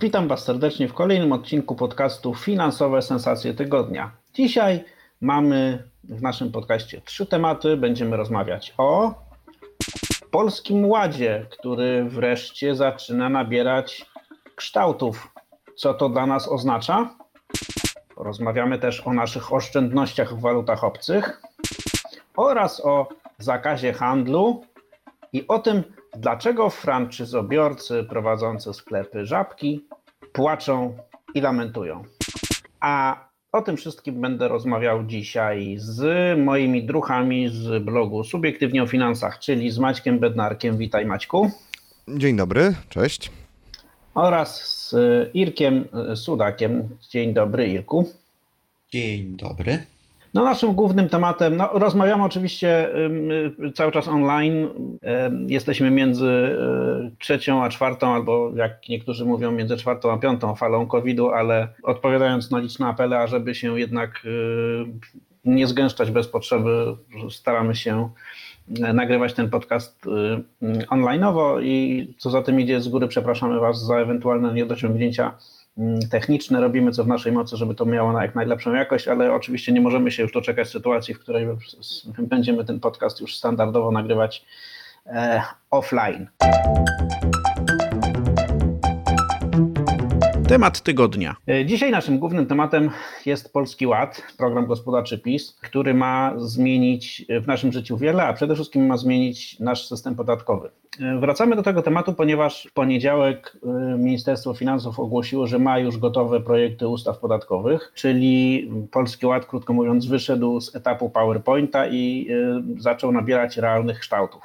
Witam Was serdecznie w kolejnym odcinku podcastu Finansowe Sensacje Tygodnia. Dzisiaj mamy w naszym podcaście trzy tematy. Będziemy rozmawiać o Polskim Ładzie, który wreszcie zaczyna nabierać kształtów. Co to dla nas oznacza? Rozmawiamy też o naszych oszczędnościach w walutach obcych oraz o zakazie handlu i o tym, dlaczego franczyzobiorcy prowadzący sklepy żabki płaczą i lamentują. A o tym wszystkim będę rozmawiał dzisiaj z moimi druchami z blogu Subiektywnie o Finansach, czyli z Maćkiem Bednarkiem. Witaj Maćku. Dzień dobry, cześć. Oraz z Irkiem Sudakiem. Dzień dobry Irku. Dzień dobry. No naszym głównym tematem, no rozmawiamy oczywiście cały czas online. Jesteśmy między y, trzecią a czwartą, albo jak niektórzy mówią, między czwartą a piątą falą COVID-u, ale odpowiadając na liczne apele, ażeby się jednak y, nie zgęszczać bez potrzeby, staramy się nagrywać ten podcast y, onlineowo i co za tym idzie z góry przepraszamy Was za ewentualne niedociągnięcia techniczne, robimy co w naszej mocy, żeby to miało na jak najlepszą jakość, ale oczywiście nie możemy się już doczekać sytuacji, w której będziemy ten podcast już standardowo nagrywać e, offline. Temat tygodnia. E, dzisiaj naszym głównym tematem jest Polski Ład, program gospodarczy PiS, który ma zmienić w naszym życiu wiele, a przede wszystkim ma zmienić nasz system podatkowy. E, wracamy do tego tematu, ponieważ w poniedziałek e, Ministerstwo Finansów ogłosiło, że ma już gotowe projekty ustaw podatkowych, czyli Polski Ład, krótko mówiąc, wyszedł z etapu PowerPointa i zaczął nabierać realnych kształtów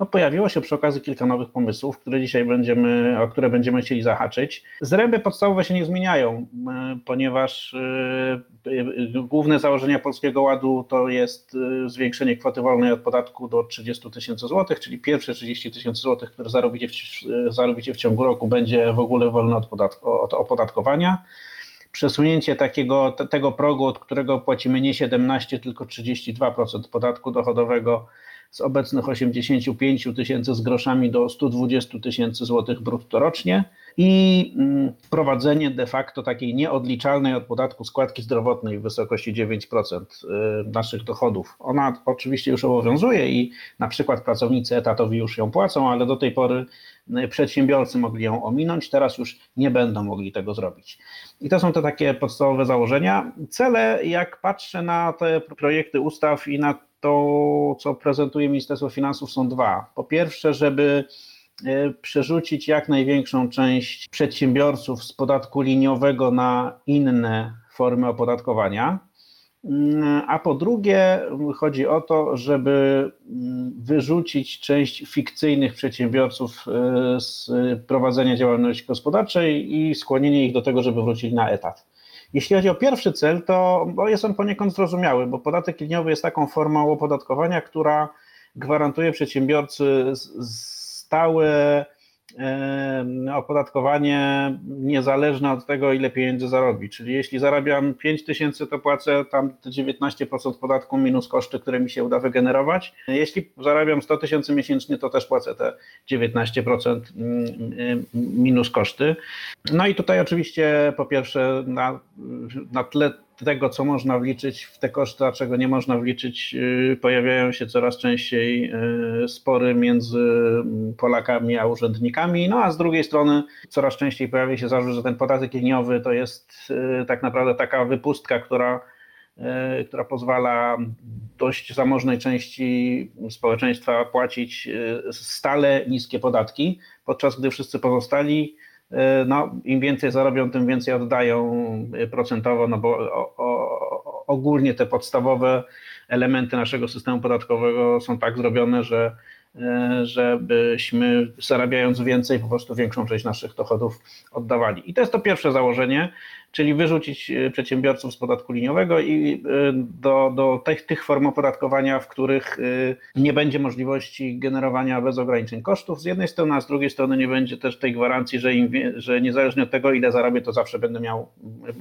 no pojawiło się przy okazji kilka nowych pomysłów, które dzisiaj będziemy, o które będziemy chcieli zahaczyć. Zręby podstawowe się nie zmieniają, e, ponieważ e, e, główne założenia Polskiego Ładu to jest zwiększenie kwoty wolnej od podatku do 30 tysięcy złotych, czyli pierwsze 30 tysięcy złotych, które zarobicie w, zarobicie w ciągu roku będzie w ogóle wolne od, podatku, od opodatkowania przesunięcie takiego, tego progu, od którego płacimy nie 17, tylko 32% podatku dochodowego z obecnych 85 tysięcy z groszami do 120 tysięcy złotych brutto rocznie i mm, wprowadzenie de facto takiej nieodliczalnej od podatku składki zdrowotnej w wysokości 9% y, naszych dochodów. Ona oczywiście już obowiązuje i na przykład pracownicy etatowi już ją płacą, ale do tej pory y, przedsiębiorcy mogli ją ominąć, teraz już nie będą mogli tego zrobić. I to są te takie podstawowe założenia. Cele, jak patrzę na te projekty ustaw i na to, co prezentuje Ministerstwo Finansów, są dwa. Po pierwsze, żeby e, przerzucić jak największą część przedsiębiorców z podatku liniowego na inne formy opodatkowania. Mm, a po drugie, chodzi o to, żeby mm, wyrzucić część fikcyjnych przedsiębiorców e, z prowadzenia działalności gospodarczej i skłonienie ich do tego, żeby wrócili na etat. Jeśli chodzi o pierwszy cel, to jest on poniekąd zrozumiały, bo podatek liniowy jest taką formą opodatkowania, która gwarantuje przedsiębiorcy stałe opodatkowanie niezależne od tego, ile pieniędzy zarobi. Czyli jeśli zarabiam 5 tysięcy, to płacę tam 19% podatku minus koszty, które mi się uda wygenerować. Jeśli zarabiam 100 tysięcy miesięcznie, to też płacę te 19% mm, minus koszty. No i tutaj oczywiście po pierwsze na, na tle tego, co można wliczyć w te koszty, a czego nie można wliczyć, y, pojawiają się coraz częściej y, spory między Polakami a urzędnikami. No a z drugiej strony coraz częściej pojawia się zarzut, że ten podatek liniowy to jest y, tak naprawdę taka wypustka, która, która pozwala dość zamożnej części społeczeństwa płacić stale niskie podatki, podczas gdy wszyscy pozostali no, im więcej zarobią, tym więcej oddają e, procentowo, no bo o, o, ogólnie te podstawowe elementy naszego systemu podatkowego są tak zrobione, że e, żebyśmy zarabiając więcej, po prostu większą część naszych dochodów oddawali. I to jest to pierwsze założenie. Czyli wyrzucić e, przedsiębiorców z podatku liniowego i e, do, do tych, tych form opodatkowania, w których e, nie będzie możliwości generowania bez ograniczeń kosztów z jednej strony, a z drugiej strony nie będzie też tej gwarancji, że, im, że niezależnie od tego, ile zarobię, to zawsze będę miał,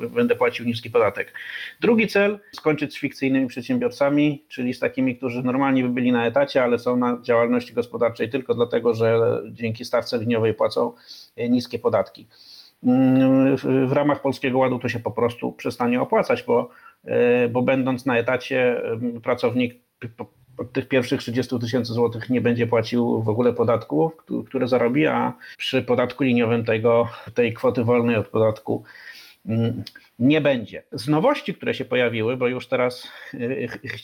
będę płacił niski podatek. Drugi cel, skończyć z fikcyjnymi przedsiębiorcami, czyli z takimi, którzy normalnie by byli na etacie, ale są na działalności gospodarczej tylko dlatego, że dzięki stawce liniowej płacą niskie podatki w ramach Polskiego Ładu to się po prostu przestanie opłacać, bo, e, bo będąc na etacie pracownik od tych pierwszych 30 tysięcy złotych nie będzie płacił w ogóle podatku, które zarobi, a przy podatku liniowym tego, tej kwoty wolnej od podatku nie będzie. Z nowości, które się pojawiły, bo już teraz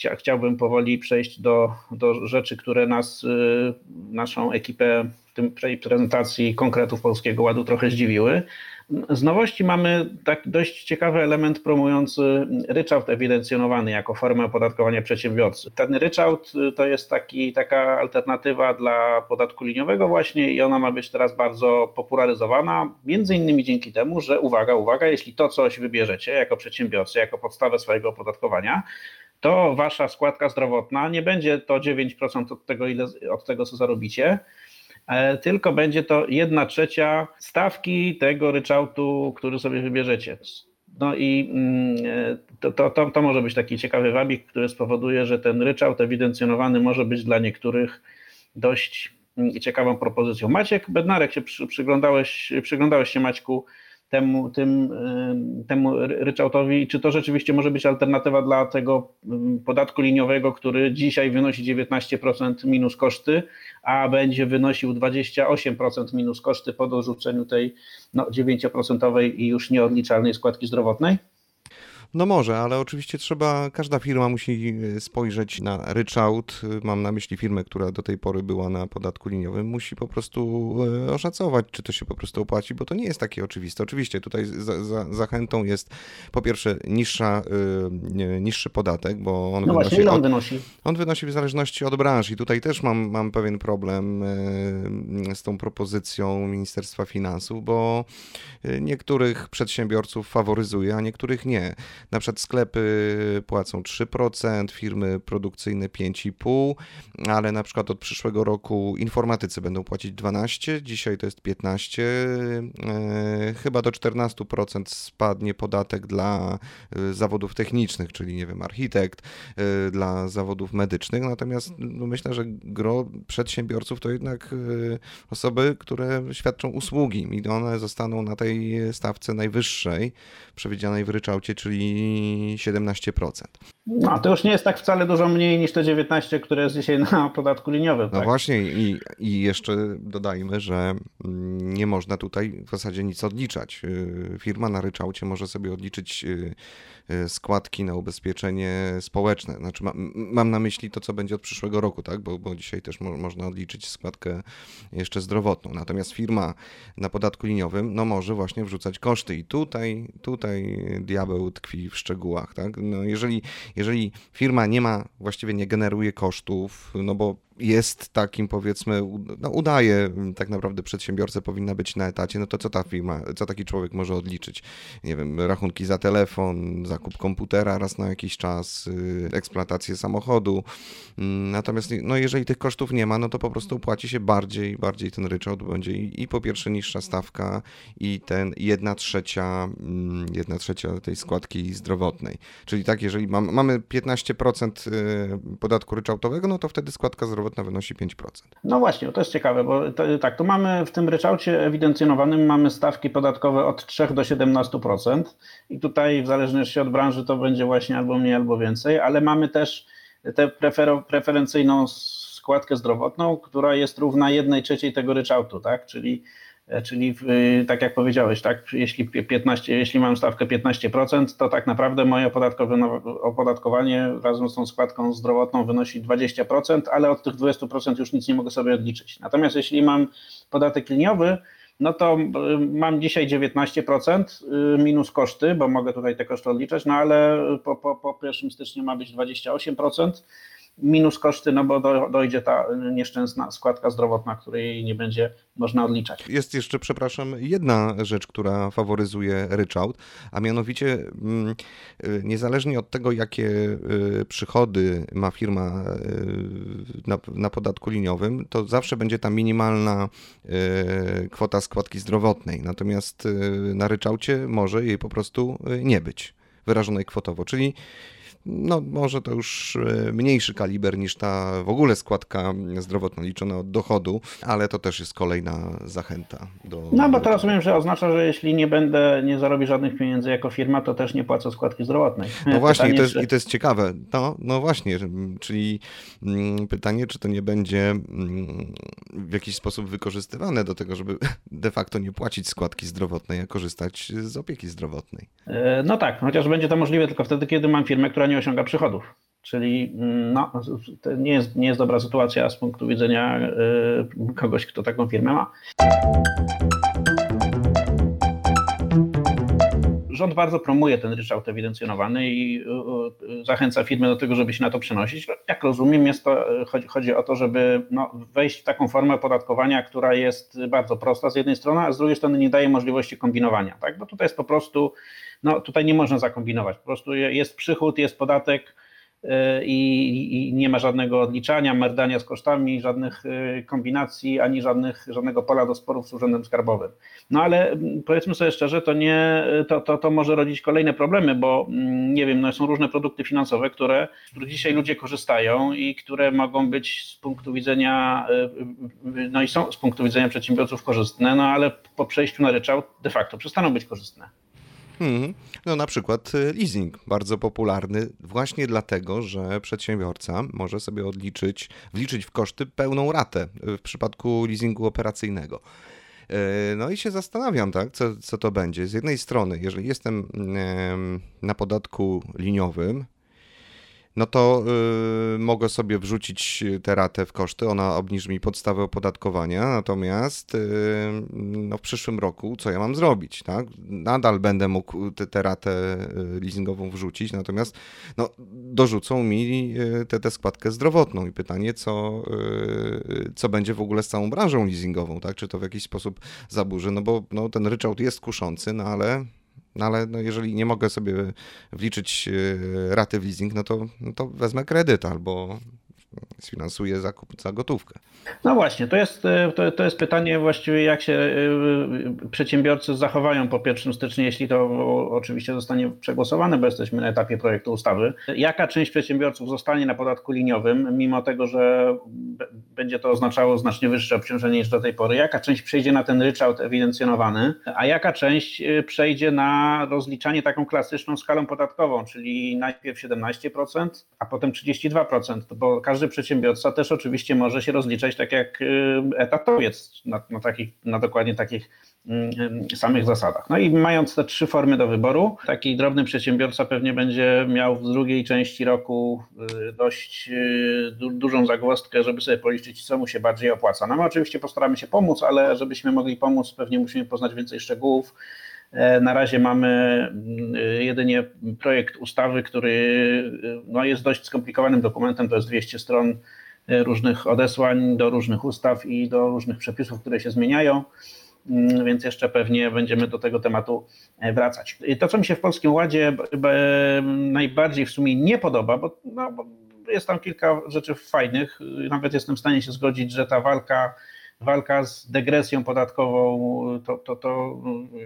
e, chciałbym powoli przejść do, do rzeczy, które nas, e, naszą ekipę tym, tej prezentacji konkretów Polskiego Ładu trochę zdziwiły. Z nowości mamy tak dość ciekawy element promujący ryczałt ewidencjonowany jako formę opodatkowania przedsiębiorcy. Ten ryczałt to jest taki, taka alternatywa dla podatku liniowego właśnie i ona ma być teraz bardzo popularyzowana, między innymi dzięki temu, że uwaga, uwaga, jeśli to coś wybierzecie jako przedsiębiorcy, jako podstawę swojego opodatkowania, to wasza składka zdrowotna nie będzie to 9% od tego, ile, od tego co zarobicie, E, tylko będzie to jedna trzecia stawki tego ryczałtu, który sobie wybierzecie. No i mm, to, to, to, może być taki ciekawy wabik, który spowoduje, że ten ryczałt ewidencjonowany może być dla niektórych dość mm, ciekawą propozycją. Maciek Bednarek się przyglądałeś, przyglądałeś się Maćku temu, tym, temu ryczałtowi, czy to rzeczywiście może być alternatywa dla tego podatku liniowego, który dzisiaj wynosi 19% minus koszty, a będzie wynosił 28% minus koszty po dorzuceniu tej no, 9% i już nieodliczalnej składki zdrowotnej? No może, ale oczywiście trzeba, każda firma musi e, spojrzeć na ryczałt, mam na myśli firmę, która do tej pory była na podatku liniowym, musi po prostu e, oszacować, czy to się po prostu opłaci, bo to nie jest takie oczywiste. Oczywiście tutaj za, za, zachętą jest po pierwsze niższa, y, niższy podatek, bo on, no wynosi, właśnie, on wynosi? On wynosi w zależności od branży i tutaj też mam, mam pewien problem z tą propozycją Ministerstwa Finansów, bo niektórych przedsiębiorców faworyzuje, a niektórych nie. Na przykład sklepy płacą 3%, firmy produkcyjne 5,5%, ale na przykład od przyszłego roku informatycy będą płacić 12%, dzisiaj to jest 15%, e, chyba do 14% spadnie podatek dla e, zawodów technicznych, czyli nie wiem, architekt, e, dla zawodów medycznych, natomiast no myślę, że gro przedsiębiorców to jednak osoby, które świadczą usługi i one zostaną na tej stawce najwyższej, przewidzianej w ryczałcie, czyli 17%. No, to już nie jest tak wcale dużo mniej niż te 19, które jest dzisiaj na podatku liniowym. No tak? właśnie i, i jeszcze dodajmy, że nie można tutaj w zasadzie nic odliczać. Y, firma na ryczałcie może sobie odliczyć y, y, składki na ubezpieczenie społeczne. Znaczy mam, mam na myśli to, co będzie od przyszłego roku, tak? bo, bo dzisiaj też mo można odliczyć składkę jeszcze zdrowotną. Natomiast firma na podatku liniowym no może właśnie wrzucać koszty i tutaj, tutaj diabeł tkwi w szczegółach. Tak? No jeżeli, jeżeli firma nie ma, właściwie nie generuje kosztów, no bo jest takim powiedzmy, no udaje tak naprawdę przedsiębiorcę powinna być na etacie, no to co ta firma, co taki człowiek może odliczyć? Nie wiem, rachunki za telefon, zakup komputera raz na jakiś czas, y, eksploatację samochodu. Mm, natomiast no jeżeli tych kosztów nie ma, no to po prostu płaci się bardziej, bardziej ten ryczałt będzie i, i po pierwsze niższa stawka i ten jedna trzecia, mm, jedna trzecia tej składki zdrowotnej. Czyli tak, jeżeli mam, mamy 15% y, podatku ryczałtowego, no to wtedy składka zdrowotna zdrowotna wynosi 5%. No właśnie, to jest ciekawe, bo to, tak, tu mamy w tym ryczałcie ewidencjonowanym mamy stawki podatkowe od 3 do 17% i tutaj w zależności od branży to będzie właśnie albo mniej, albo więcej, ale mamy też tę prefer preferencyjną składkę zdrowotną, która jest równa 1 trzeciej tego ryczałtu, tak, czyli czyli y, tak jak powiedziałeś, tak, jeśli, 15, jeśli mam stawkę 15%, to tak naprawdę moje opodatkowanie razem z tą składką zdrowotną wynosi 20%, ale od tych 20% już nic nie mogę sobie odliczyć. Natomiast jeśli mam podatek liniowy, no to y, mam dzisiaj 19% y, minus koszty, bo mogę tutaj te koszty odliczać, no ale po, po, po 1 stycznia ma być 28%. Minus koszty, no bo do, dojdzie ta nieszczęsna składka zdrowotna, której nie będzie można odliczać. Jest jeszcze, przepraszam, jedna rzecz, która faworyzuje ryczałt, a mianowicie mm, y, niezależnie od tego, jakie y, przychody ma firma y, na, na podatku liniowym, to zawsze będzie ta minimalna kwota składki zdrowotnej. Natomiast na ryczałcie może jej po prostu nie być wyrażonej kwotowo, czyli no może to już e, mniejszy kaliber niż ta w ogóle składka zdrowotna liczona od dochodu, ale to też jest kolejna zachęta. Do, no bo to rozumiem, że oznacza, że jeśli nie będę, nie zarobię żadnych pieniędzy jako firma, to też nie płacę składki zdrowotnej. No właśnie, i to, jest, czy... i to jest ciekawe. No, no właśnie, czyli mm, pytanie, czy to nie będzie mm, w jakiś sposób wykorzystywane do tego, żeby de facto nie płacić składki zdrowotnej, a korzystać z opieki zdrowotnej. E, no tak, chociaż będzie to możliwe tylko wtedy, kiedy mam firmę, która nie nie osiąga przychodów. Czyli mm, no, to nie, jest, nie jest dobra sytuacja z punktu widzenia y, kogoś, kto taką firmę ma. Rząd bardzo promuje ten ryczałt ewidencjonowany i y, y, zachęca firmy do tego, żeby się na to przenosić. Jak rozumiem, jest to, chodzi, chodzi o to, żeby no, wejść w taką formę opodatkowania, która jest bardzo prosta z jednej strony, a z drugiej strony nie daje możliwości kombinowania. Tak? Bo tutaj jest po prostu no tutaj nie można zakombinować. Po prostu jest przychód, jest podatek y, i, i nie ma żadnego odliczania, merdania z kosztami, żadnych y, kombinacji, ani żadnych, żadnego pola do sporów z Urzędem Skarbowym. No ale mm, powiedzmy sobie szczerze, to, nie, to, to, to może rodzić kolejne problemy, bo mm, nie wiem, no są różne produkty finansowe, które, z których dzisiaj ludzie korzystają i które mogą być z punktu widzenia, y, no i są z punktu widzenia przedsiębiorców korzystne, no ale po przejściu na ryczałt de facto przestaną być korzystne. Hmm. No na przykład y, leasing, bardzo popularny właśnie dlatego, że przedsiębiorca może sobie odliczyć, wliczyć w koszty pełną ratę w przypadku leasingu operacyjnego. Y, no i się zastanawiam, tak, co, co to będzie. Z jednej strony, jeżeli jestem na podatku liniowym, no to y, mogę sobie wrzucić tę ratę w koszty, ona obniży mi podstawę opodatkowania, natomiast y, no w przyszłym roku co ja mam zrobić, tak? Nadal będę mógł tę ratę y, leasingową wrzucić, natomiast no, dorzucą mi tę, tę składkę zdrowotną i pytanie, co, co będzie w ogóle z całą branżą leasingową, tak? Czy to w jakiś sposób zaburzy, no bo no, ten ryczałt jest kuszący, no ale no ale no jeżeli nie mogę sobie wliczyć e, raty w leasing, no to, no to wezmę kredyt albo sfinansuje zakup za gotówkę. No właśnie, to jest, to, to jest pytanie właściwie, jak się e, przedsiębiorcy zachowają po 1 stycznia, jeśli to oczywiście zostanie przegłosowane, bo jesteśmy na etapie projektu ustawy. Jaka część przedsiębiorców zostanie na podatku liniowym, mimo tego, że będzie to oznaczało znacznie wyższe obciążenie niż do tej pory? Jaka część przejdzie na ten ryczałt ewidencjonowany, a jaka część e, przejdzie na rozliczanie taką klasyczną skalą podatkową, czyli najpierw 17%, a potem 32%, bo każdy każdy przedsiębiorca też oczywiście może się rozliczać tak jak y, etatowiec na, na, takich, na dokładnie takich mm, y, samych zasadach. No i mając te trzy formy do wyboru, taki drobny przedsiębiorca pewnie będzie miał w drugiej części roku y, dość du dużą zagwozdkę, żeby sobie policzyć, co mu się bardziej opłaca. No my oczywiście postaramy się pomóc, ale żebyśmy mogli pomóc, pewnie musimy poznać więcej szczegółów. E, na razie mamy mm, jedynie projekt ustawy, który no, jest dość skomplikowanym dokumentem, to jest 200 stron e, różnych odesłań do różnych ustaw i do różnych przepisów, które się zmieniają, mm, więc jeszcze pewnie będziemy do tego tematu e, wracać. To, co mi się w Polskim Ładzie najbardziej w sumie nie podoba, bo, no, bo jest tam kilka rzeczy fajnych, nawet jestem w stanie się zgodzić, że ta walka walka z degresją podatkową to, to, to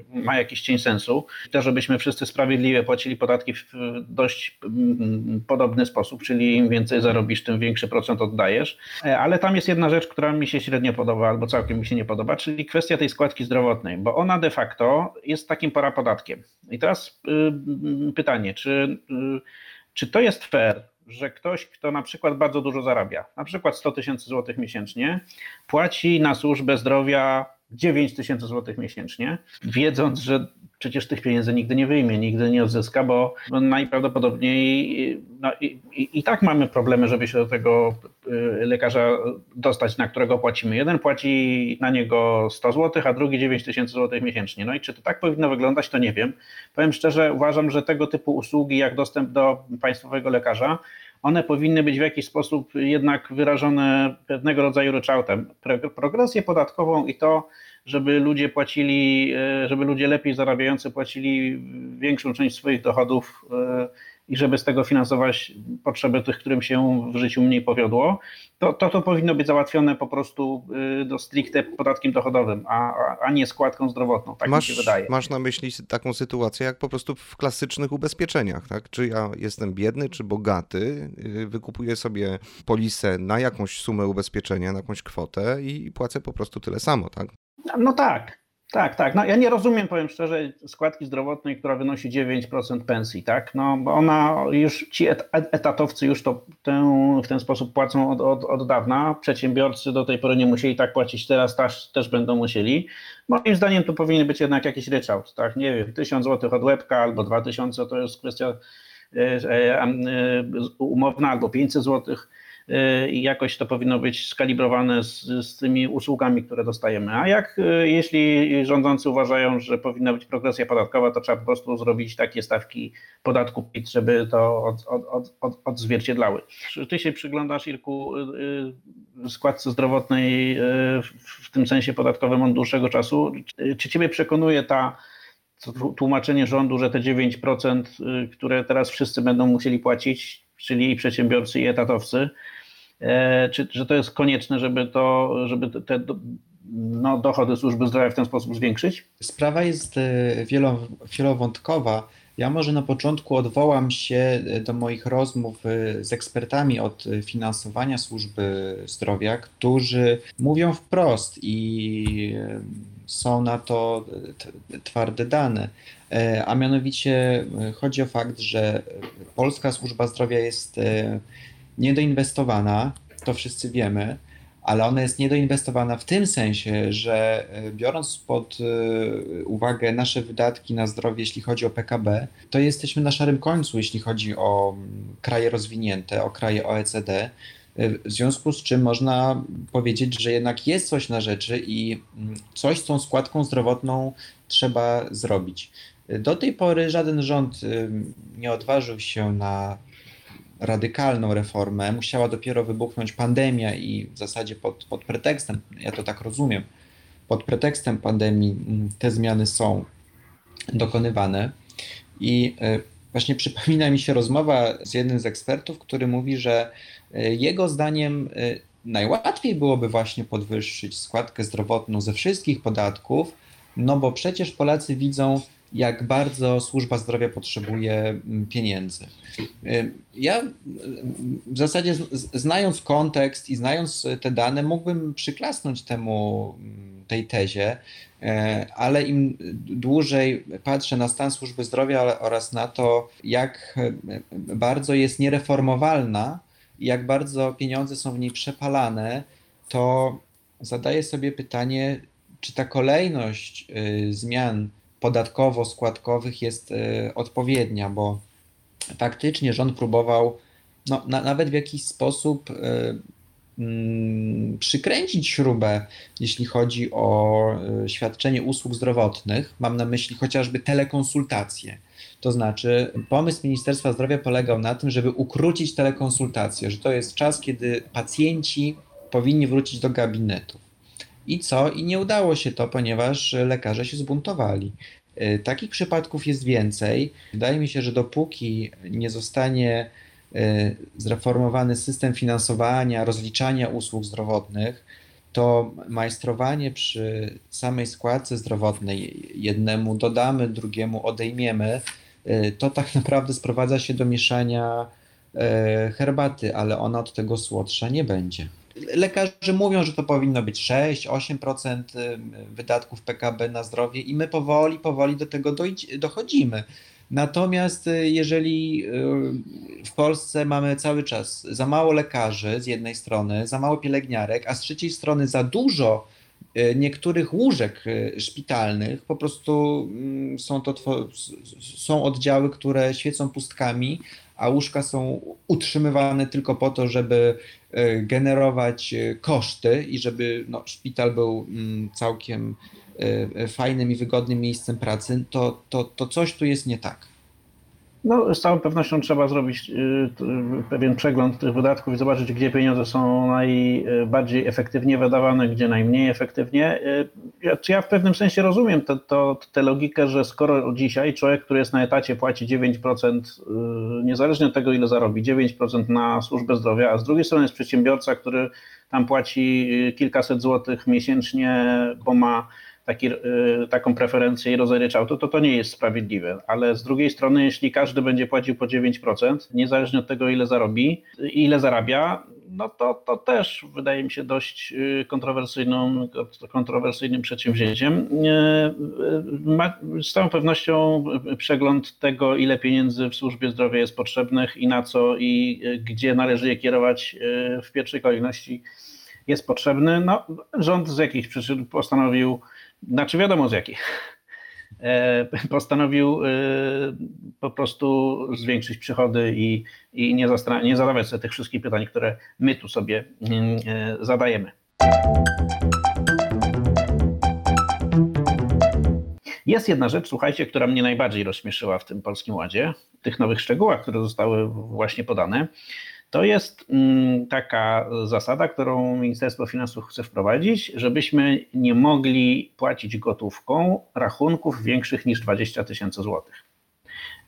ma jakiś cień sensu. To, żebyśmy wszyscy sprawiedliwie płacili podatki w dość mm, podobny sposób, czyli im więcej zarobisz, tym większy procent oddajesz. E, ale tam jest jedna rzecz, która mi się średnio podoba albo całkiem mi się nie podoba, czyli kwestia tej składki zdrowotnej, bo ona de facto jest takim parapodatkiem. I teraz y, pytanie, czy, y, czy to jest fair, że ktoś, kto na przykład bardzo dużo zarabia, na przykład 100 tysięcy złotych miesięcznie, płaci na służbę zdrowia 9 tysięcy złotych miesięcznie, wiedząc, że przecież tych pieniędzy nigdy nie wyjmie, nigdy nie odzyska, bo najprawdopodobniej no, i, i, i, tak mamy problemy, żeby się do tego y, lekarza dostać, na którego płacimy. Jeden płaci na niego 100 zł, a drugi 9 tysięcy złotych miesięcznie. No i czy to tak powinno wyglądać, to nie wiem. Powiem szczerze, uważam, że tego typu usługi jak dostęp do państwowego lekarza one powinny być w jakiś sposób jednak wyrażone pewnego rodzaju ryczałtem. Progresję podatkową i to, żeby ludzie płacili, e, żeby ludzie lepiej zarabiający płacili większą część swoich dochodów e, i żeby z tego finansować potrzeby tych, którym się w życiu mniej powiodło, to to, to powinno być załatwione po prostu y, do stricte podatkiem dochodowym, a, a nie składką zdrowotną, tak masz, mi się wydaje. Masz na myśli taką sytuację, jak po prostu w klasycznych ubezpieczeniach, tak? Czy ja jestem biedny, czy bogaty, y, wykupuję sobie polisę na jakąś sumę ubezpieczenia, na jakąś kwotę i płacę po prostu tyle samo, tak? No tak, tak, tak. No ja nie rozumiem, powiem szczerze, składki zdrowotnej, która wynosi 9% pensji, tak? No bo ona już, ci etatowcy już to tę, w ten sposób płacą od, od, od dawna. Przedsiębiorcy do tej pory nie musieli tak płacić, teraz też, też będą musieli. Moim zdaniem tu powinien być jednak jakiś ryczałt, tak? Nie wiem, 1000 zł od łebka albo 2000 to jest kwestia e, e, e, umowna albo 500 złotych i jakoś to powinno być skalibrowane z, z tymi usługami, które dostajemy. A jak y, jeśli rządzący uważają, że powinna być progresja podatkowa, to trzeba po prostu zrobić takie stawki podatku PIT, żeby to od, od, od, odzwierciedlały. Ty się przyglądasz, Irku, y, y, składce zdrowotnej w tym sensie podatkowym od dłuższego czasu. Czy ciebie przekonuje ta tłumaczenie rządu, że te 9%, które teraz wszyscy będą musieli płacić, czyli i przedsiębiorcy, i etatowcy, czy że to jest konieczne, żeby, to, żeby te no, dochody służby zdrowia w ten sposób zwiększyć? Sprawa jest e, wielowątkowa. Ja może na początku odwołam się do moich rozmów e, z ekspertami od finansowania służby zdrowia, którzy mówią wprost i są na to twarde dane. A mianowicie chodzi o fakt, że polska służba zdrowia jest niedoinwestowana, to wszyscy wiemy, ale ona jest niedoinwestowana w tym sensie, że e, biorąc pod e, uwagę nasze wydatki na zdrowie, jeśli chodzi o PKB, to jesteśmy na szarym końcu, jeśli chodzi o mm, kraje rozwinięte, o kraje OECD. E, w związku z czym można powiedzieć, że jednak jest coś na rzeczy i mm, coś z tą składką zdrowotną trzeba zrobić. Do tej pory żaden rząd nie odważył się na radykalną reformę, musiała dopiero wybuchnąć pandemia i w zasadzie pod, pod pretekstem, ja to tak rozumiem, pod pretekstem pandemii mm, te zmiany są dokonywane. I e, właśnie przypomina mi się rozmowa z jednym z ekspertów, który mówi, że e, jego zdaniem e, najłatwiej byłoby właśnie podwyższyć składkę zdrowotną ze wszystkich podatków, no bo przecież Polacy widzą, jak bardzo służba zdrowia potrzebuje mm, pieniędzy. Y, ja y, w zasadzie znając kontekst i znając te dane, mógłbym przyklasnąć temu mm, tej tezie, y, ale im dłużej patrzę na stan służby zdrowia oraz na to, jak bardzo jest niereformowalna, jak bardzo pieniądze są w niej przepalane, to zadaję sobie pytanie, czy ta kolejność zmian podatkowo-składkowych jest e, odpowiednia, bo faktycznie rząd próbował no, na, nawet w jakiś sposób y, y, przykręcić śrubę, jeśli chodzi o y, świadczenie usług zdrowotnych. Mam na myśli chociażby telekonsultacje. To znaczy, pomysł Ministerstwa Zdrowia polegał na tym, żeby ukrócić telekonsultacje, że to jest czas, kiedy pacjenci powinni wrócić do gabinetu. I co? I nie udało się to, ponieważ lekarze się zbuntowali. E, takich przypadków jest więcej. Wydaje mi się, że dopóki nie zostanie e, zreformowany system finansowania, rozliczania usług zdrowotnych, to majstrowanie przy samej składce zdrowotnej, jednemu dodamy, drugiemu odejmiemy, e, to tak naprawdę sprowadza się do mieszania herbaty, ale ona od tego słodsza nie będzie. Lekarze mówią, że to powinno być 6-8% wydatków PKB na zdrowie i my powoli, powoli do tego dochodzimy. Natomiast y, jeżeli y, w Polsce mamy cały czas za mało lekarzy z jednej strony, za mało pielęgniarek, a z trzeciej strony za dużo y, niektórych łóżek szpitalnych, po prostu mm, są to są oddziały, które świecą pustkami, a łóżka są utrzymywane tylko po to, żeby e, generować e, koszty i żeby no, szpital był mm, całkiem e, fajnym i wygodnym miejscem pracy, to, to, to coś tu jest nie tak. No, z całą pewnością trzeba zrobić y, pewien przegląd tych wydatków i zobaczyć, gdzie pieniądze są najbardziej efektywnie wydawane, gdzie najmniej efektywnie. Y, ja, ja w pewnym sensie rozumiem tę logikę, że skoro dzisiaj człowiek, który jest na etacie, płaci 9%, y, niezależnie od tego, ile zarobi, 9% na służbę zdrowia, a z drugiej strony jest przedsiębiorca, który tam płaci kilkaset złotych miesięcznie, bo ma taki, y, taką preferencję i rozryczał, to, to to nie jest sprawiedliwe. Ale z drugiej strony, jeśli każdy będzie płacił po 9%, niezależnie od tego, ile zarobi, ile zarabia, no to, to też wydaje mi się dość y, kontrowersyjną, kontrowersyjnym przedsięwzięciem. Z całą pewnością przegląd tego, ile pieniędzy w służbie zdrowia jest potrzebnych i na co i gdzie należy je kierować w pierwszej kolejności jest potrzebny. No, rząd z jakichś przyczyn postanowił znaczy wiadomo z jakich. E, postanowił e, po prostu zwiększyć przychody i, i nie, nie zadawać sobie tych wszystkich pytań, które my tu sobie mm, e, zadajemy. Jest jedna rzecz, słuchajcie, która mnie najbardziej rozśmieszyła w tym Polskim Ładzie, tych nowych szczegółach, które zostały właśnie podane. To jest mm, taka zasada, którą Ministerstwo Finansów chce wprowadzić, żebyśmy nie mogli płacić gotówką rachunków większych niż 20 tysięcy złotych.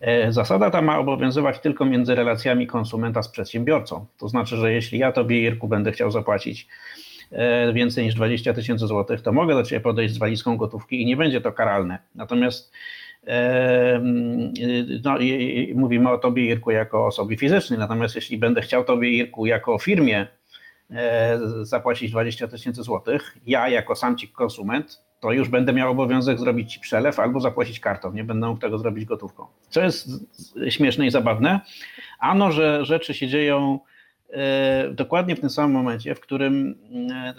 E, zasada ta ma obowiązywać tylko między relacjami konsumenta z przedsiębiorcą. To znaczy, że jeśli ja tobie, Irku, będę chciał zapłacić e, więcej niż 20 tysięcy złotych, to mogę do ciebie podejść z walizką gotówki i nie będzie to karalne. Natomiast no, mówimy o Tobie, Irku, jako osobie fizycznej, natomiast jeśli będę chciał Tobie, Irku, jako firmie e, zapłacić 20 tysięcy złotych, ja jako sam Ci konsument, to już będę miał obowiązek zrobić Ci przelew albo zapłacić kartą, nie będę mógł tego zrobić gotówką. Co jest śmieszne i zabawne, ano, że rzeczy się dzieją dokładnie w tym samym momencie, w którym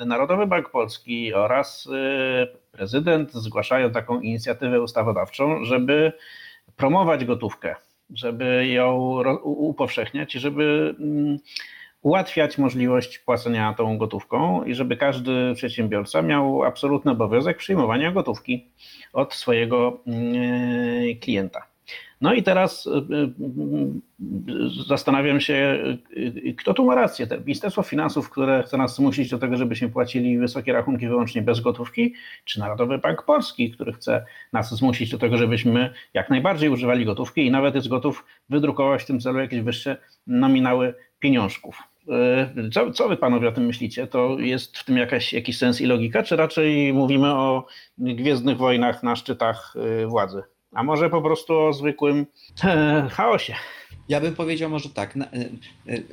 e, Narodowy Bank Polski oraz prezydent zgłaszają taką inicjatywę ustawodawczą, żeby promować gotówkę, żeby ją upowszechniać i żeby mm, ułatwiać możliwość płacenia tą gotówką i żeby każdy przedsiębiorca miał absolutny obowiązek przyjmowania gotówki od swojego mm, klienta. No i teraz y, y, y, zastanawiam się, kto tu ma rację. Ministerstwo Finansów, które chce nas zmusić do tego, żebyśmy płacili wysokie rachunki wyłącznie bez gotówki, czy Narodowy Bank Polski, który chce nas zmusić do tego, żebyśmy jak najbardziej używali gotówki i nawet jest gotów wydrukować w tym celu jakieś wyższe nominały pieniążków. Co, co wy panowie o tym myślicie? To jest w tym jakaś, jakiś sens i logika, czy raczej mówimy o gwiezdnych wojnach na szczytach władzy? A może po prostu o zwykłym e, chaosie. Ja bym powiedział może tak, na, e,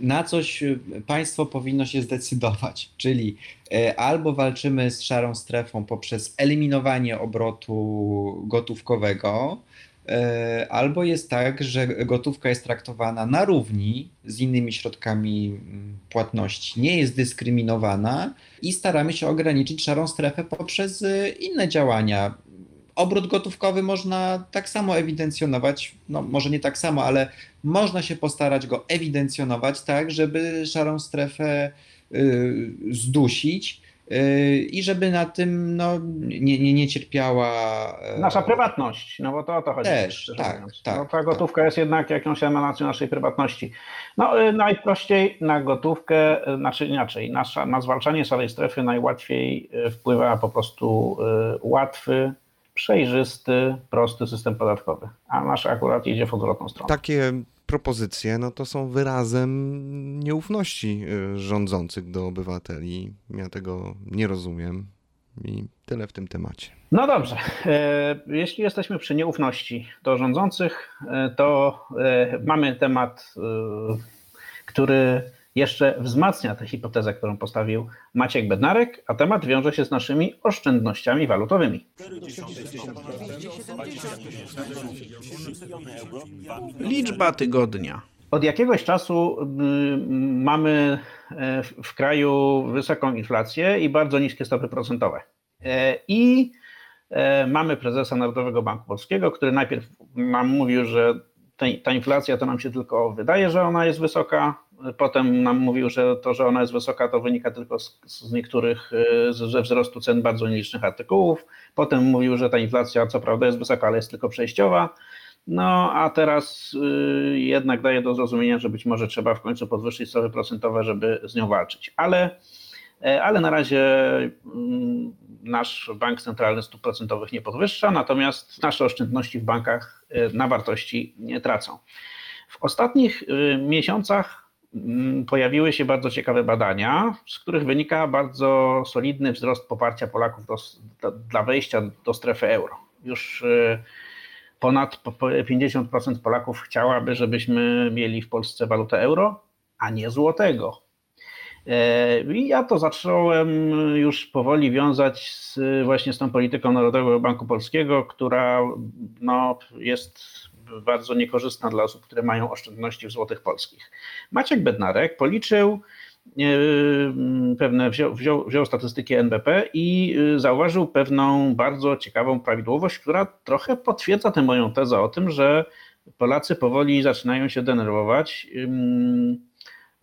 na, coś państwo powinno się zdecydować, czyli e, albo walczymy z szarą strefą poprzez eliminowanie obrotu gotówkowego, albo jest tak, że gotówka jest traktowana na równi z innymi środkami płatności, nie jest dyskryminowana i staramy się ograniczyć szarą strefę poprzez inne działania, obrót gotówkowy można tak samo ewidencjonować, no może nie tak samo, ale można się postarać go ewidencjonować tak, żeby szarą strefę y, zdusić y, i żeby na tym no, nie, nie, nie cierpiała. E, Nasza prywatność, no bo to o to chodzi. Też, tak, tak. No, ta gotówka tak. jest jednak jakąś emanacją naszej prywatności. No y, najprościej na gotówkę, znaczy inaczej, na, na zwalczanie szarej strefy najłatwiej wpływa po prostu łatwy, przejrzysty, prosty system podatkowy, a nasz akurat idzie w odwrotną stronę. Takie propozycje no to są wyrazem nieufności y, rządzących do obywateli. Ja tego nie rozumiem i tyle w tym temacie. No dobrze. E, jeśli jesteśmy przy nieufności do rządzących, e, to e, mamy temat, który jeszcze wzmacnia tę hipotezę, którą postawił Maciek Bednarek, a temat wiąże się z naszymi oszczędnościami walutowymi. Liczba tygodnia. Od jakiegoś czasu mm, mamy e, w kraju wysoką inflację i bardzo niskie stopy procentowe. E, I e, mamy prezesa Narodowego Banku Polskiego, który najpierw nam mówił, że ta inflacja to nam się tylko wydaje, że ona jest wysoka, Potem nam mówił, że to, że ona jest wysoka, to wynika tylko z, z niektórych, y, ze wzrostu cen bardzo nielicznych artykułów. Potem mówił, że ta inflacja co prawda jest wysoka, ale jest tylko przejściowa. No a teraz y, jednak daje do zrozumienia, że być może trzeba w końcu podwyższyć stopy procentowe, żeby z nią walczyć. Ale, ale na razie mm, nasz bank centralny stóp procentowych nie podwyższa, natomiast nasze oszczędności w bankach e, na wartości nie tracą. W ostatnich y, miesiącach mm, pojawiły się bardzo ciekawe badania, z których wynika bardzo solidny wzrost poparcia Polaków do, do, dla wejścia do strefy euro. Już ponad 50% Polaków chciałaby, żebyśmy mieli w Polsce walutę euro, a nie złotego. E, I ja to zacząłem już powoli wiązać z, właśnie z tą polityką Narodowego Banku Polskiego, która no, jest bardzo niekorzystna dla osób, które mają oszczędności w złotych polskich. Maciek Bednarek policzył e, pewne, wziął, wziął, wziął statystyki NBP i e, zauważył pewną bardzo ciekawą prawidłowość, która trochę potwierdza tę moją tezę o tym, że Polacy powoli zaczynają się denerwować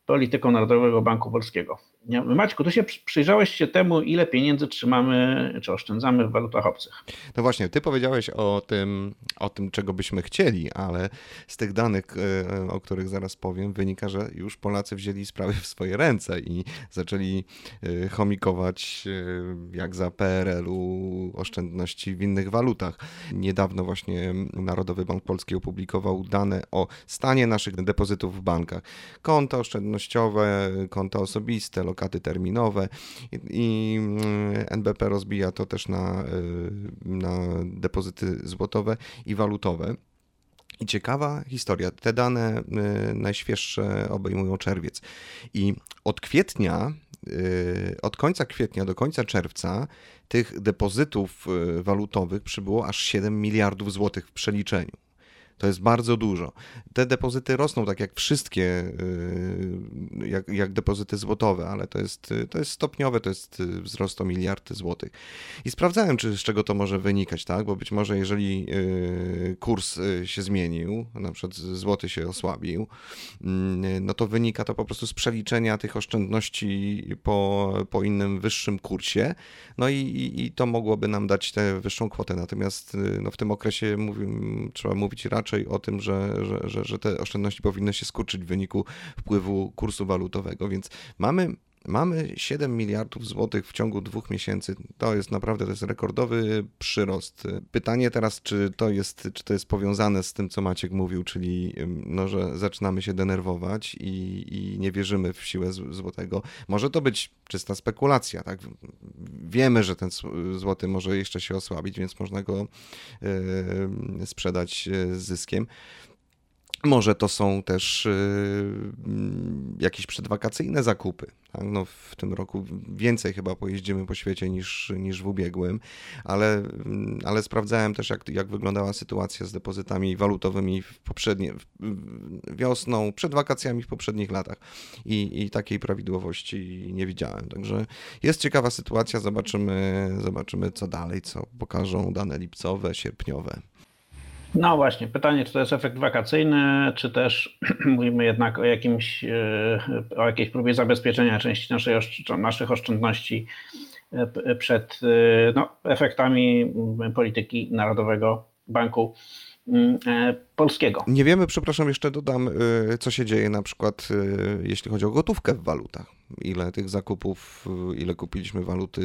polityką Narodowego Banku Polskiego. Maćku, tu się przyjrzałeś się temu, ile pieniędzy trzymamy czy oszczędzamy w walutach obcych. No właśnie, ty powiedziałeś o tym, o tym, czego byśmy chcieli, ale z tych danych, e, o których zaraz powiem, wynika, że już Polacy wzięli sprawy w swoje ręce i zaczęli e, chomikować, e, jak za PRL-u, oszczędności w innych walutach. Niedawno właśnie Narodowy Bank Polski opublikował dane o stanie naszych depozytów w bankach. Konta oszczędnościowe, konta osobiste, lokaty terminowe i mm, NBP rozbija to też na, y, na depozyty złotowe i walutowe. I ciekawa historia. Te dane y, najświeższe obejmują czerwiec. I od kwietnia, y, od końca kwietnia do końca czerwca tych depozytów walutowych przybyło aż 7 miliardów złotych w przeliczeniu. To jest bardzo dużo. Te depozyty rosną tak jak wszystkie, y, jak, jak depozyty złotowe, ale to jest, to jest stopniowe, to jest wzrost o miliardy złotych. I sprawdzałem, czy z czego to może wynikać, tak? Bo być może jeżeli y, kurs y, się zmienił, na przykład złoty się osłabił, no to wynika to po prostu z przeliczenia tych oszczędności po, po innym wyższym kursie. No i, i, i to mogłoby nam dać tę wyższą kwotę. Natomiast no, w tym okresie mówi, trzeba mówić raczej raczej o tym, że, że, że, że te oszczędności powinny się skurczyć w wyniku wpływu kursu walutowego. Więc mamy Mamy 7 miliardów złotych w ciągu dwóch miesięcy. To jest naprawdę to jest rekordowy przyrost. Pytanie teraz, czy to jest, czy to jest powiązane z tym, co Maciek mówił, czyli no, że zaczynamy się denerwować i, i nie wierzymy w siłę złotego. Może to być czysta spekulacja. Tak? Wiemy, że ten złoty może jeszcze się osłabić, więc można go yy, sprzedać e, z zyskiem. Może to są też y, jakieś przedwakacyjne zakupy. Tak? No, w tym roku więcej chyba pojeździmy po świecie niż, niż w ubiegłym, ale, mm, ale sprawdzałem też, jak, jak wyglądała sytuacja z depozytami walutowymi w poprzednie, wiosną, przed wakacjami w poprzednich latach i, i takiej prawidłowości nie widziałem. Także jest ciekawa sytuacja, zobaczymy, zobaczymy co dalej, co pokażą dane lipcowe, sierpniowe. No właśnie, pytanie, czy to jest efekt wakacyjny, czy też mówimy jednak o, jakimś, e, o jakiejś próbie zabezpieczenia części naszej, naszych oszczędności e, przed e, no, efektami polityki Narodowego Banku Polskiego. Nie wiemy, przepraszam, jeszcze dodam, co się dzieje na przykład, jeśli chodzi o gotówkę w walutach. Ile tych zakupów, ile kupiliśmy waluty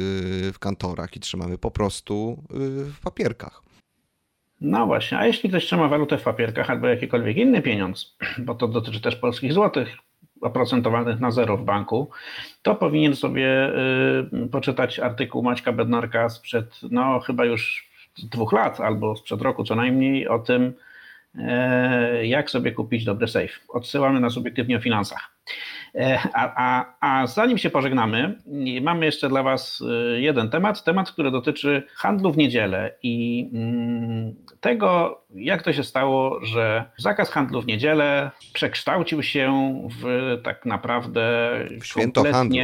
w kantorach i trzymamy po prostu w papierkach. No właśnie, a jeśli ktoś trzyma walutę w papierkach albo jakikolwiek inny pieniądz, bo to dotyczy też polskich złotych oprocentowanych na zero w banku, to powinien sobie y, poczytać artykuł Maćka Bednarka sprzed, no chyba już dwóch lat albo sprzed roku co najmniej o tym, jak sobie kupić dobry safe. Odsyłamy na subiektywnie o finansach. E, a, a, a zanim się pożegnamy, mamy jeszcze dla Was e, jeden temat, temat, który dotyczy handlu w niedzielę i mm, tego, jak to się stało, że zakaz handlu w niedzielę przekształcił się w tak naprawdę w święto handlu.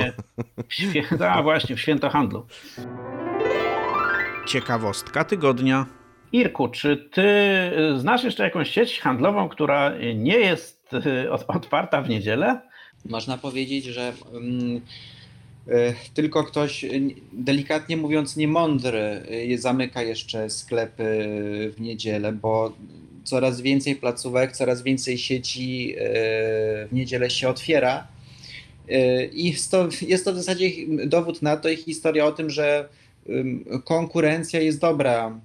W święto, a właśnie, w święto handlu. Ciekawostka tygodnia. Irku, czy ty znasz jeszcze jakąś sieć handlową, która nie jest e, otwarta w niedzielę? Można powiedzieć, że um, tylko ktoś, delikatnie mówiąc, niemądry zamyka jeszcze sklepy w niedzielę, bo coraz więcej placówek, coraz więcej sieci w niedzielę się otwiera. I to, jest to w zasadzie dowód na to i historia o tym, że konkurencja jest dobra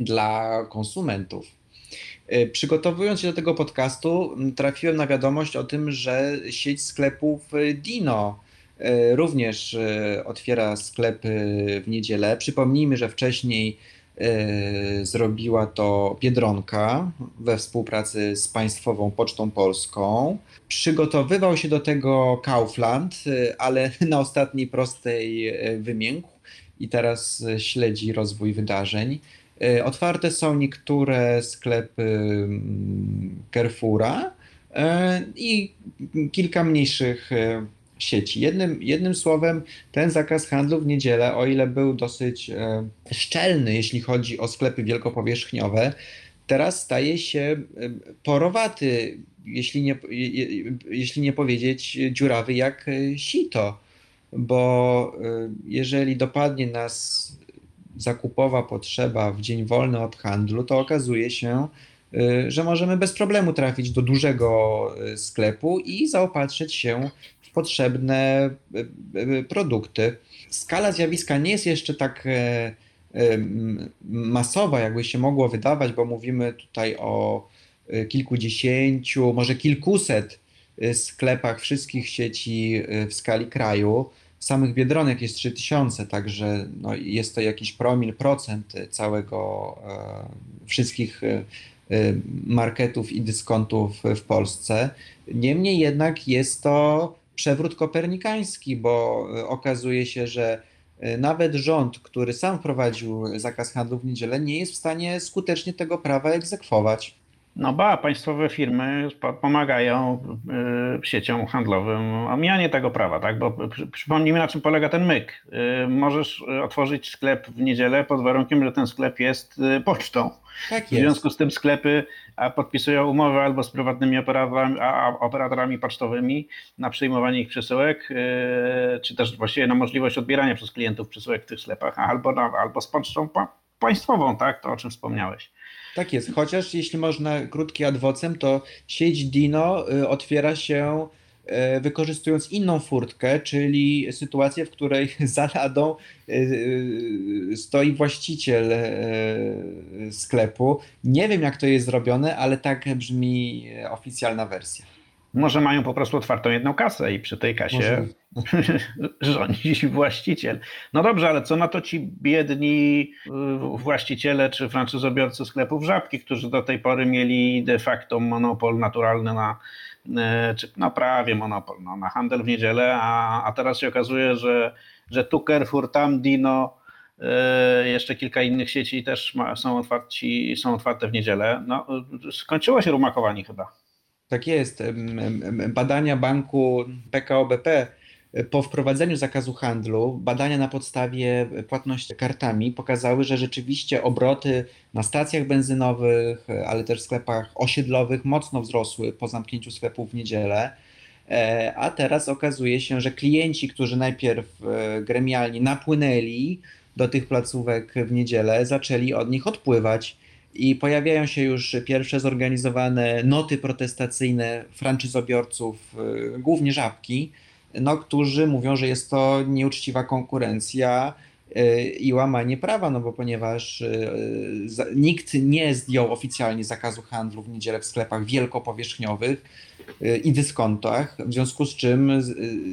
dla konsumentów. E, przygotowując się do tego podcastu, trafiłem na wiadomość o tym, że sieć sklepów Dino e, również e, otwiera sklepy w niedzielę. Przypomnijmy, że wcześniej zrobiła to Biedronka we współpracy z Państwową Pocztą Polską. Przygotowywał się do tego Kaufland, ale na ostatniej prostej wymiękł i teraz śledzi rozwój wydarzeń. E, otwarte są niektóre sklepy mm, Carrefoura e, i kilka mniejszych e, sieci. Jednym, jednym słowem, ten zakaz handlu w niedzielę, o ile był dosyć szczelny, jeśli chodzi o sklepy wielkopowierzchniowe, teraz staje się porowaty, jeśli nie, jeśli nie powiedzieć dziurawy jak sito. Bo jeżeli dopadnie nas zakupowa potrzeba w dzień wolny od handlu, to okazuje się, y, że możemy bez problemu trafić do dużego y, sklepu i zaopatrzyć się w potrzebne y, produkty. Skala zjawiska nie jest jeszcze tak e, masowa, jakby się mogło wydawać, bo mówimy tutaj o kilkudziesięciu, może kilkuset sklepach wszystkich sieci w skali kraju samych Biedronek jest 3000, także no jest to jakiś promil, procent całego e, wszystkich e, e, marketów i dyskontów w Polsce. Niemniej jednak jest to przewrót kopernikański, bo okazuje się, że nawet rząd, który sam wprowadził zakaz handlu w niedzielę, nie jest w stanie skutecznie tego prawa egzekwować. No ba, państwowe firmy pomagają y, sieciom handlowym omijanie tego prawa, tak? Bo przypomnijmy, na czym polega ten myk. Y, możesz otworzyć sklep w niedzielę pod warunkiem, że ten sklep jest y, pocztą. Tak jest. W związku z tym sklepy podpisują umowy albo z prywatnymi operatorami, a, operatorami pocztowymi na przyjmowanie ich przesyłek, czy też właściwie na możliwość odbierania przez klientów przesyłek w tych sklepach, albo, na, albo z pocztą państwową, tak? To o czym wspomniałeś. Tak jest, chociaż jeśli można krótki adwocem, to sieć Dino y, otwiera się y, wykorzystując inną furtkę, czyli sytuację, w której za ladą y, stoi właściciel sklepu. Nie wiem, jak to jest zrobione, ale tak brzmi oficjalna wersja. Może mają po prostu otwartą jedną kasę i przy tej kasie rządzi właściciel. No dobrze, ale co na to ci biedni y, właściciele czy franczyzobiorcy sklepów żabki, którzy do tej pory mieli de facto monopol naturalny na, y, czy no prawie monopol no, na handel w niedzielę, a, a teraz się okazuje, że, że tu Carrefour, tam Dino, y, jeszcze kilka innych sieci też ma, są, otwarci, są otwarte w niedzielę. No, skończyło się rumakowanie chyba. Tak jest. Badania banku PKO BP po wprowadzeniu zakazu handlu, badania na podstawie płatności kartami pokazały, że rzeczywiście obroty na stacjach benzynowych, ale też w sklepach osiedlowych mocno wzrosły po zamknięciu sklepów w niedzielę. E, a teraz okazuje się, że klienci, którzy najpierw e, gremialnie napłynęli do tych placówek w niedzielę, zaczęli od nich odpływać i pojawiają się już pierwsze zorganizowane noty protestacyjne franczyzobiorców, y, głównie żabki, no, którzy mówią, że jest to nieuczciwa konkurencja y, i łamanie prawa, no bo ponieważ y, nikt nie zdjął oficjalnie zakazu handlu w niedzielę w sklepach wielkopowierzchniowych i dyskontach, w związku z czym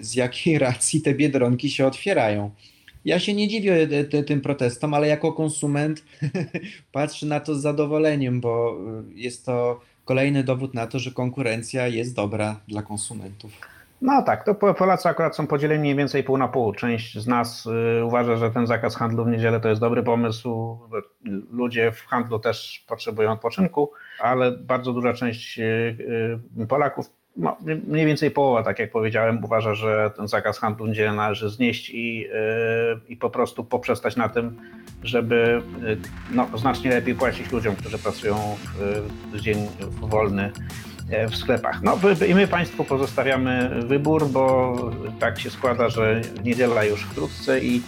z, jakiej racji te biedronki się otwierają. Ja się nie dziwię tym protestom, ale jako konsument patrzę na to z zadowoleniem, bo y, jest to kolejny dowód na to, że konkurencja jest dobra dla konsumentów. No tak, to Polacy akurat są podzieleni mniej więcej pół na pół. Część z nas y, uważa, że ten zakaz handlu w niedzielę to jest dobry pomysł. Ludzie w handlu też potrzebują odpoczynku, ale bardzo duża część y, Polaków no, mniej więcej połowa, tak jak powiedziałem, uważa, że ten zakaz handlu niedzielę należy znieść i, i po prostu poprzestać na tym, żeby no, znacznie lepiej płacić ludziom, którzy pracują w, w dzień wolny w sklepach. No i my Państwu pozostawiamy wybór, bo tak się składa, że niedziela już wkrótce i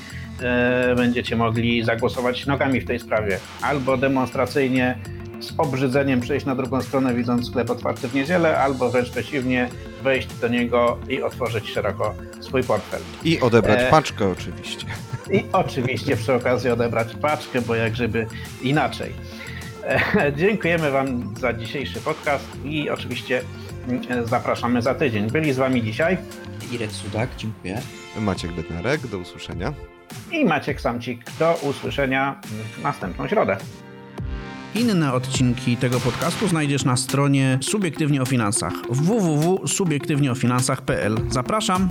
będziecie mogli zagłosować nogami w tej sprawie. Albo demonstracyjnie z obrzydzeniem przejść na drugą stronę, widząc sklep otwarty w niedzielę, albo wręcz przeciwnie, wejść do niego i otworzyć szeroko swój portfel. I odebrać e... paczkę oczywiście. I oczywiście przy okazji odebrać paczkę, bo jak żeby inaczej. E, dziękujemy Wam za dzisiejszy podcast i oczywiście mm, zapraszamy za tydzień. Byli z Wami dzisiaj Irek Sudak, dziękuję. Maciek Bednarek, do usłyszenia. I Maciek Samcik, do usłyszenia w następną środę. Inne odcinki tego podcastu znajdziesz na stronie Subiektywnie o Finansach www.subiektywnieofinansach.pl. Zapraszam!